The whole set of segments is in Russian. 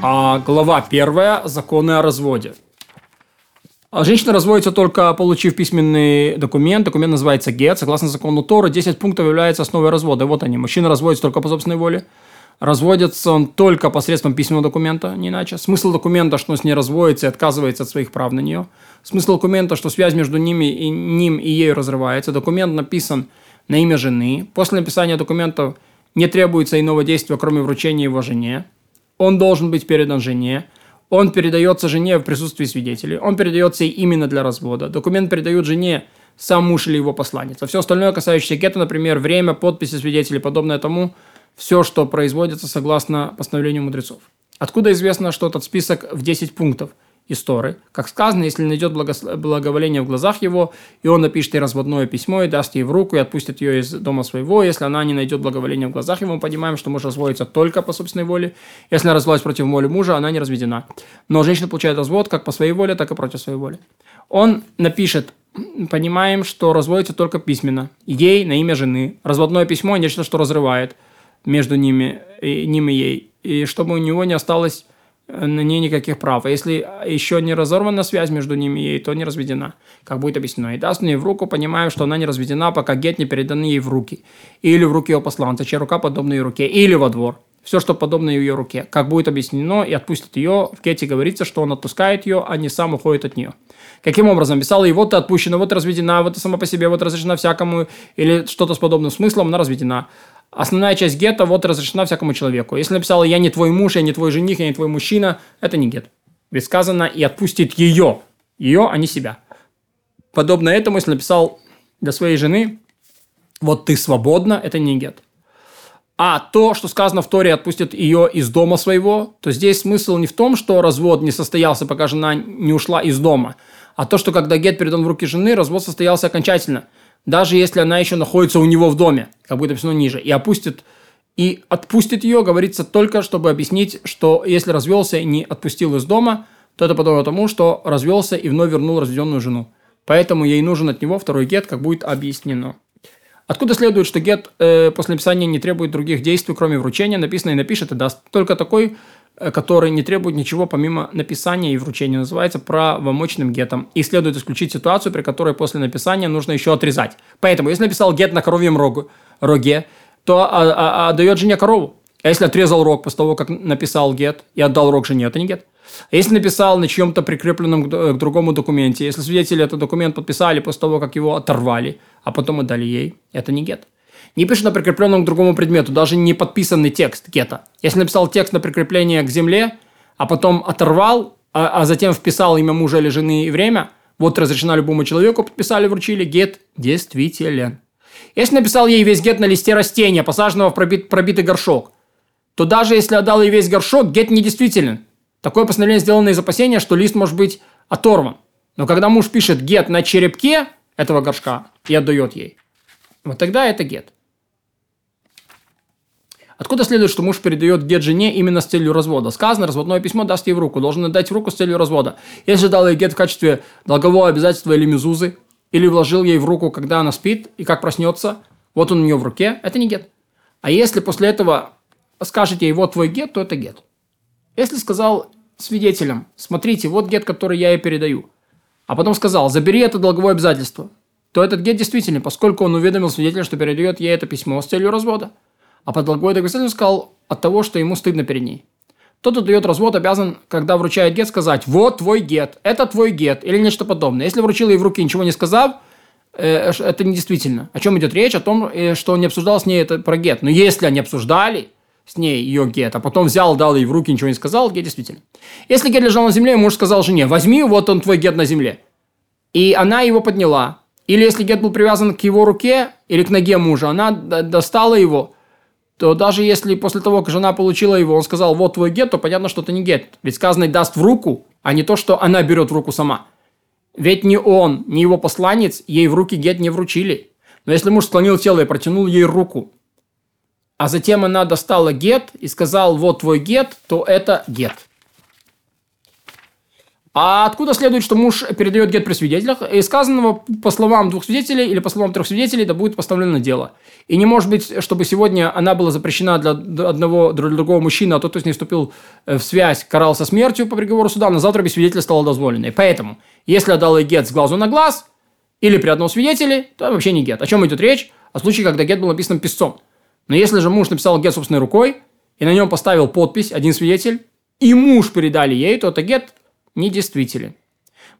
А глава первая – законы о разводе. А женщина разводится только получив письменный документ. Документ называется ГЕТ. Согласно закону Тора, 10 пунктов являются основой развода. Вот они. Мужчина разводится только по собственной воле. Разводится он только посредством письменного документа, не иначе. Смысл документа, что он с ней разводится и отказывается от своих прав на нее. Смысл документа, что связь между ними и ним и ею разрывается. Документ написан на имя жены. После написания документов не требуется иного действия, кроме вручения его жене. Он должен быть передан жене. Он передается жене в присутствии свидетелей. Он передается ей именно для развода. Документ передают жене сам муж или его посланец. А все остальное, касающееся гетто, например, время, подписи свидетелей, подобное тому, все, что производится согласно постановлению мудрецов. Откуда известно, что этот список в 10 пунктов из Торы? Как сказано, если найдет благоволение в глазах его, и он напишет ей разводное письмо, и даст ей в руку, и отпустит ее из дома своего. Если она не найдет благоволения в глазах его, мы понимаем, что муж разводится только по собственной воле. Если она развелась против воли мужа, она не разведена. Но женщина получает развод как по своей воле, так и против своей воли. Он напишет понимаем, что разводится только письменно. Ей на имя жены. Разводное письмо – нечто, что разрывает – между ними, и, ним и ей, и чтобы у него не осталось э, на ней никаких прав. А если еще не разорвана связь между ними ей, то не разведена, как будет объяснено. И даст мне в руку, понимая, что она не разведена, пока гет не передан ей в руки. Или в руки ее посланца, чья рука подобна ее руке. Или во двор. Все, что подобно ее руке. Как будет объяснено, и отпустит ее. В гете говорится, что он отпускает ее, а не сам уходит от нее. Каким образом? Писала, и вот ты отпущена, вот разведена, вот сама по себе, вот разрешена всякому, или что-то с подобным смыслом, она разведена основная часть гетто вот разрешена всякому человеку. Если написала «я не твой муж, я не твой жених, я не твой мужчина», это не гет. Ведь сказано «и отпустит ее». Ее, а не себя. Подобно этому, если написал для своей жены «вот ты свободна», это не гет. А то, что сказано в Торе, отпустит ее из дома своего, то здесь смысл не в том, что развод не состоялся, пока жена не ушла из дома, а то, что когда гет передан в руки жены, развод состоялся окончательно – даже если она еще находится у него в доме, как будет написано ниже, и опустит и отпустит ее, говорится только, чтобы объяснить, что если развелся и не отпустил из дома, то это подобно тому, что развелся и вновь вернул разведенную жену. Поэтому ей нужен от него второй гет, как будет объяснено. Откуда следует, что гет э, после написания не требует других действий, кроме вручения, написано и напишет и даст. Только такой который не требует ничего помимо написания и вручения, называется правомочным гетом. И следует исключить ситуацию, при которой после написания нужно еще отрезать. Поэтому, если написал гет на коровьем рогу, роге, то а, а, а, отдает жене корову. А если отрезал рог после того, как написал гет и отдал рог жене, это не гет. А если написал на чьем-то прикрепленном к, к другому документе, если свидетели этот документ подписали после того, как его оторвали, а потом отдали ей, это не гет. Не пишет на прикрепленном к другому предмету, даже не подписанный текст гета. Если написал текст на прикрепление к земле, а потом оторвал, а, а затем вписал имя мужа или жены и время, вот разрешена любому человеку, подписали, вручили, гет действителен. Если написал ей весь гет на листе растения, посаженного в пробит, пробитый горшок, то даже если отдал ей весь горшок, гет недействителен. Такое постановление сделано из опасения, что лист может быть оторван. Но когда муж пишет гет на черепке этого горшка и отдает ей, вот тогда это гет. Откуда следует, что муж передает гет жене именно с целью развода? Сказано, разводное письмо даст ей в руку, должен отдать в руку с целью развода. Если дал ей гет в качестве долгового обязательства или мезузы, или вложил ей в руку, когда она спит, и как проснется, вот он у нее в руке, это не гет. А если после этого скажете ей, вот твой гет, то это гет. Если сказал свидетелям, смотрите, вот гет, который я ей передаю, а потом сказал, забери это долговое обязательство, то этот гет действительно, поскольку он уведомил свидетеля, что передает ей это письмо с целью развода – а благое доказательство сказал от того, что ему стыдно перед ней. Тот, кто дает развод, обязан, когда вручает гет, сказать «Вот твой гет, это твой гет» или нечто подобное. Если вручил ей в руки, ничего не сказав, э, это недействительно. О чем идет речь? О том, э, что не обсуждал с ней это про гет. Но если они обсуждали с ней ее гет, а потом взял, дал ей в руки, ничего не сказал, гет действительно. Если гет лежал на земле, муж сказал жене «Возьми, вот он твой гет на земле». И она его подняла. Или если гет был привязан к его руке или к ноге мужа, она достала его – то даже если после того, как жена получила его, он сказал, вот твой гет, то понятно, что это не гет. Ведь сказано даст в руку, а не то, что она берет в руку сама. Ведь ни он, ни его посланец ей в руки гет не вручили. Но если муж склонил тело и протянул ей руку, а затем она достала гет и сказал, вот твой гет, то это гет. А откуда следует, что муж передает гет при свидетелях? Из сказанного по словам двух свидетелей или по словам трех свидетелей, да будет поставлено дело. И не может быть, чтобы сегодня она была запрещена для одного, для другого мужчины, а тот, кто с ней вступил э, в связь, карался смертью по приговору суда, на завтра без свидетеля стало дозволенной. Поэтому, если отдал гет с глазу на глаз, или при одном свидетеле, то вообще не гет. О чем идет речь? О случае, когда гет был написан писцом. Но если же муж написал гет собственной рукой, и на нем поставил подпись один свидетель, и муж передали ей, то это гет недействителен.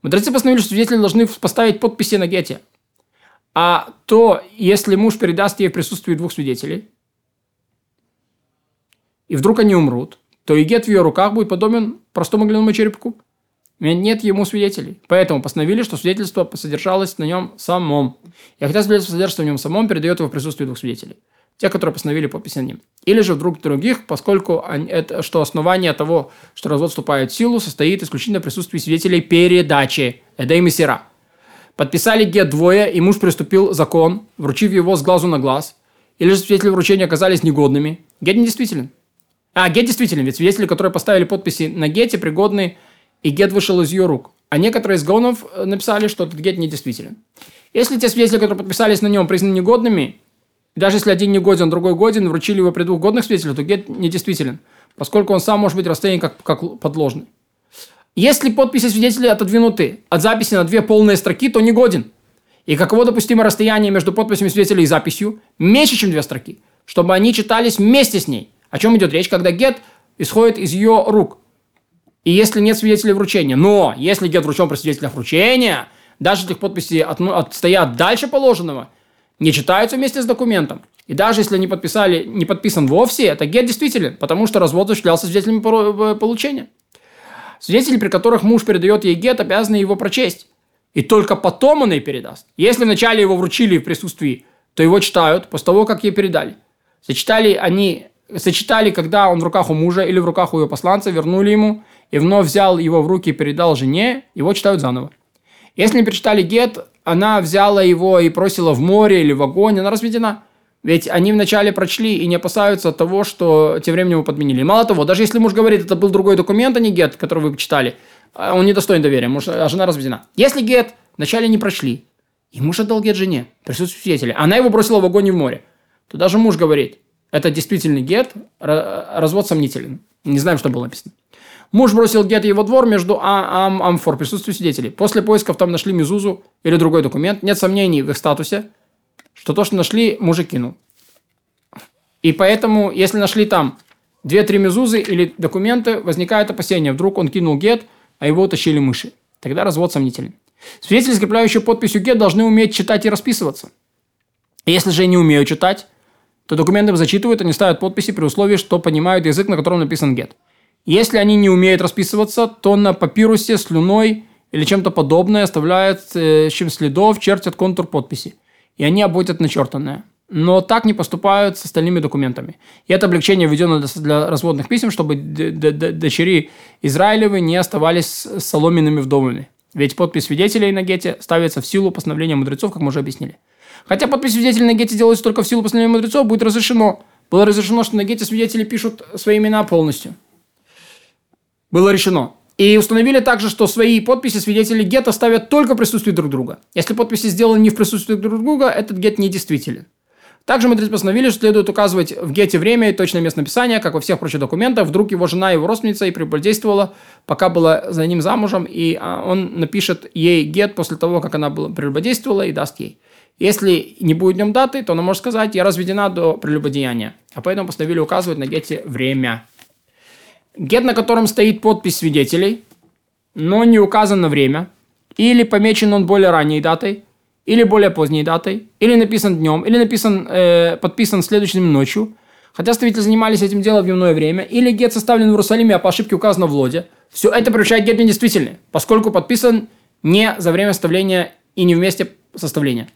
Мудрецы постановили, что свидетели должны поставить подписи на гете. А то, если муж передаст ей в присутствии двух свидетелей, и вдруг они умрут, то и гет в ее руках будет подобен простому глиному черепку. Нет ему свидетелей. Поэтому постановили, что свидетельство содержалось на нем самом. И хотя свидетельство содержится в нем самом, передает его в присутствии двух свидетелей те, которые постановили подпись на ним. Или же вдруг других, поскольку они, это, что основание того, что развод вступает в силу, состоит исключительно в присутствии свидетелей передачи. Эдей Мессера. Подписали гет двое, и муж приступил закон, вручив его с глазу на глаз. Или же свидетели вручения оказались негодными. Гет недействителен. А, гет действителен, ведь свидетели, которые поставили подписи на гете, пригодны, и гет вышел из ее рук. А некоторые из гаонов э, написали, что этот гет недействителен. Если те свидетели, которые подписались на нем, признаны негодными, и даже если один не годен, другой годен, вручили его при двух годных свидетелях, то гет недействителен, поскольку он сам может быть расценен как, как подложный. Если подписи свидетелей отодвинуты от записи на две полные строки, то не годен. И каково допустимо расстояние между подписями свидетелей и записью? Меньше, чем две строки. Чтобы они читались вместе с ней. О чем идет речь, когда гет исходит из ее рук. И если нет свидетелей вручения. Но если гет вручен при свидетелях вручения, даже если подписи от, отстоят дальше положенного – не читаются вместе с документом. И даже если не подписали, не подписан вовсе, это гет действителен, потому что развод осуществлялся свидетелями э, получения. Свидетели, при которых муж передает ей гет, обязаны его прочесть. И только потом он ей передаст. Если вначале его вручили в присутствии, то его читают после того, как ей передали. Сочетали они, сочетали, когда он в руках у мужа или в руках у ее посланца, вернули ему, и вновь взял его в руки и передал жене, его читают заново. Если не прочитали гет, она взяла его и бросила в море или в огонь, она разведена. Ведь они вначале прочли и не опасаются того, что тем временем его подменили. Мало того, даже если муж говорит, это был другой документ, а не гет, который вы читали, а он не достоин доверия, муж, а жена разведена. Если гет вначале не прочли, и муж отдал гет жене, присутствие свидетеля, она его бросила в огонь и в море, то даже муж говорит, это действительно гет, развод сомнителен. Не знаем, что было написано. Муж бросил гет его двор между а, ам, амфор, присутствие свидетелей. После поисков там нашли мизузу или другой документ. Нет сомнений в их статусе, что то, что нашли, муж кинул. И поэтому, если нашли там две-три мизузы или документы, возникает опасение. Вдруг он кинул гет, а его утащили мыши. Тогда развод сомнителен. Свидетели, скрепляющие подписью гет, должны уметь читать и расписываться. Если же не умеют читать, то документы зачитывают, они ставят подписи при условии, что понимают язык, на котором написан гет. Если они не умеют расписываться, то на папирусе слюной или чем-то подобное оставляют э, чем следов, чертят контур подписи. И они обводят начертанное. Но так не поступают с остальными документами. И это облегчение введено для разводных писем, чтобы дочери Израилевы не оставались соломенными вдовами. Ведь подпись свидетелей на гете ставится в силу постановления мудрецов, как мы уже объяснили. Хотя подпись свидетелей на гете делается только в силу постановления мудрецов, будет разрешено. Было разрешено, что на гете свидетели пишут свои имена полностью было решено. И установили также, что свои подписи свидетели гетто ставят только в присутствии друг друга. Если подписи сделаны не в присутствии друг друга, этот гет недействителен. Также мудрецы постановили, что следует указывать в гете время и точное место написания, как во всех прочих документах. Вдруг его жена, его родственница и прелюбодействовала, пока была за ним замужем, и а, он напишет ей гет после того, как она была прелюбодействовала, и даст ей. Если не будет в нем даты, то она может сказать, я разведена до прелюбодеяния. А поэтому постановили указывать на гете время. Гет, на котором стоит подпись свидетелей, но не указано время, или помечен он более ранней датой, или более поздней датой, или написан днем, или написан, э, подписан следующей ночью, хотя ставители занимались этим делом в дневное время, или гет составлен в Иерусалиме, а по ошибке указано в лоде, все это превращает гет недействительный, поскольку подписан не за время составления и не вместе составления.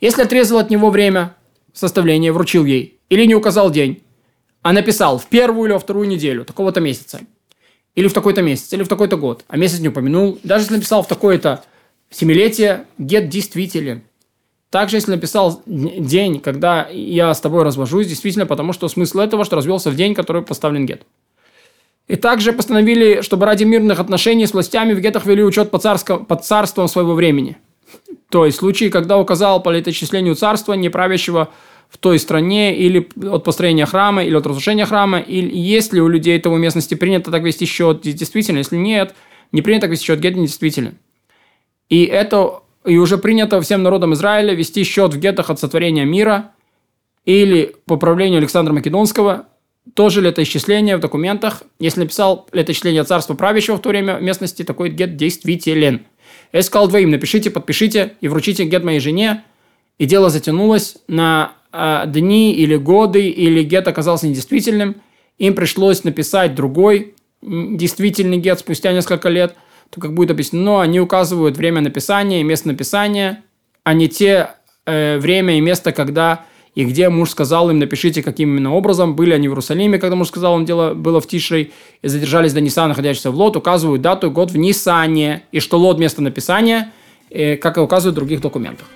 Если отрезал от него время составления, вручил ей, или не указал день, а написал в первую или во вторую неделю такого-то месяца, или в такой-то месяц, или в такой-то год, а месяц не упомянул, даже если написал в такое-то семилетие, get действителен. Также, если написал день, когда я с тобой развожусь, действительно, потому что смысл этого, что развелся в день, который поставлен get. И также постановили, чтобы ради мирных отношений с властями в гетах вели учет по, царско, по царствам своего времени. То есть в случае, когда указал по летоисчислению царства, не правящего в той стране или от построения храма, или от разрушения храма, или есть ли у людей того местности принято так вести счет, действительно, если нет, не принято так вести счет, гет недействителен. И это и уже принято всем народам Израиля вести счет в гетах от сотворения мира или по правлению Александра Македонского, тоже летоисчисление в документах. Если написал летоисчисление царства правящего в то время местности, такой гет действителен. Я сказал двоим, напишите, подпишите и вручите гет моей жене. И дело затянулось на дни или годы, или гет оказался недействительным. Им пришлось написать другой действительный гет спустя несколько лет. То, как будет объяснено, они указывают время написания и место написания, а не те э, время и место, когда и где муж сказал им, напишите, каким именно образом. Были они в Иерусалиме, когда муж сказал им, дело было в Тишрей, и задержались до Ниссана, находящегося в Лот, указывают дату год в Ниссане, и что Лот место написания, э, как и указывают в других документах.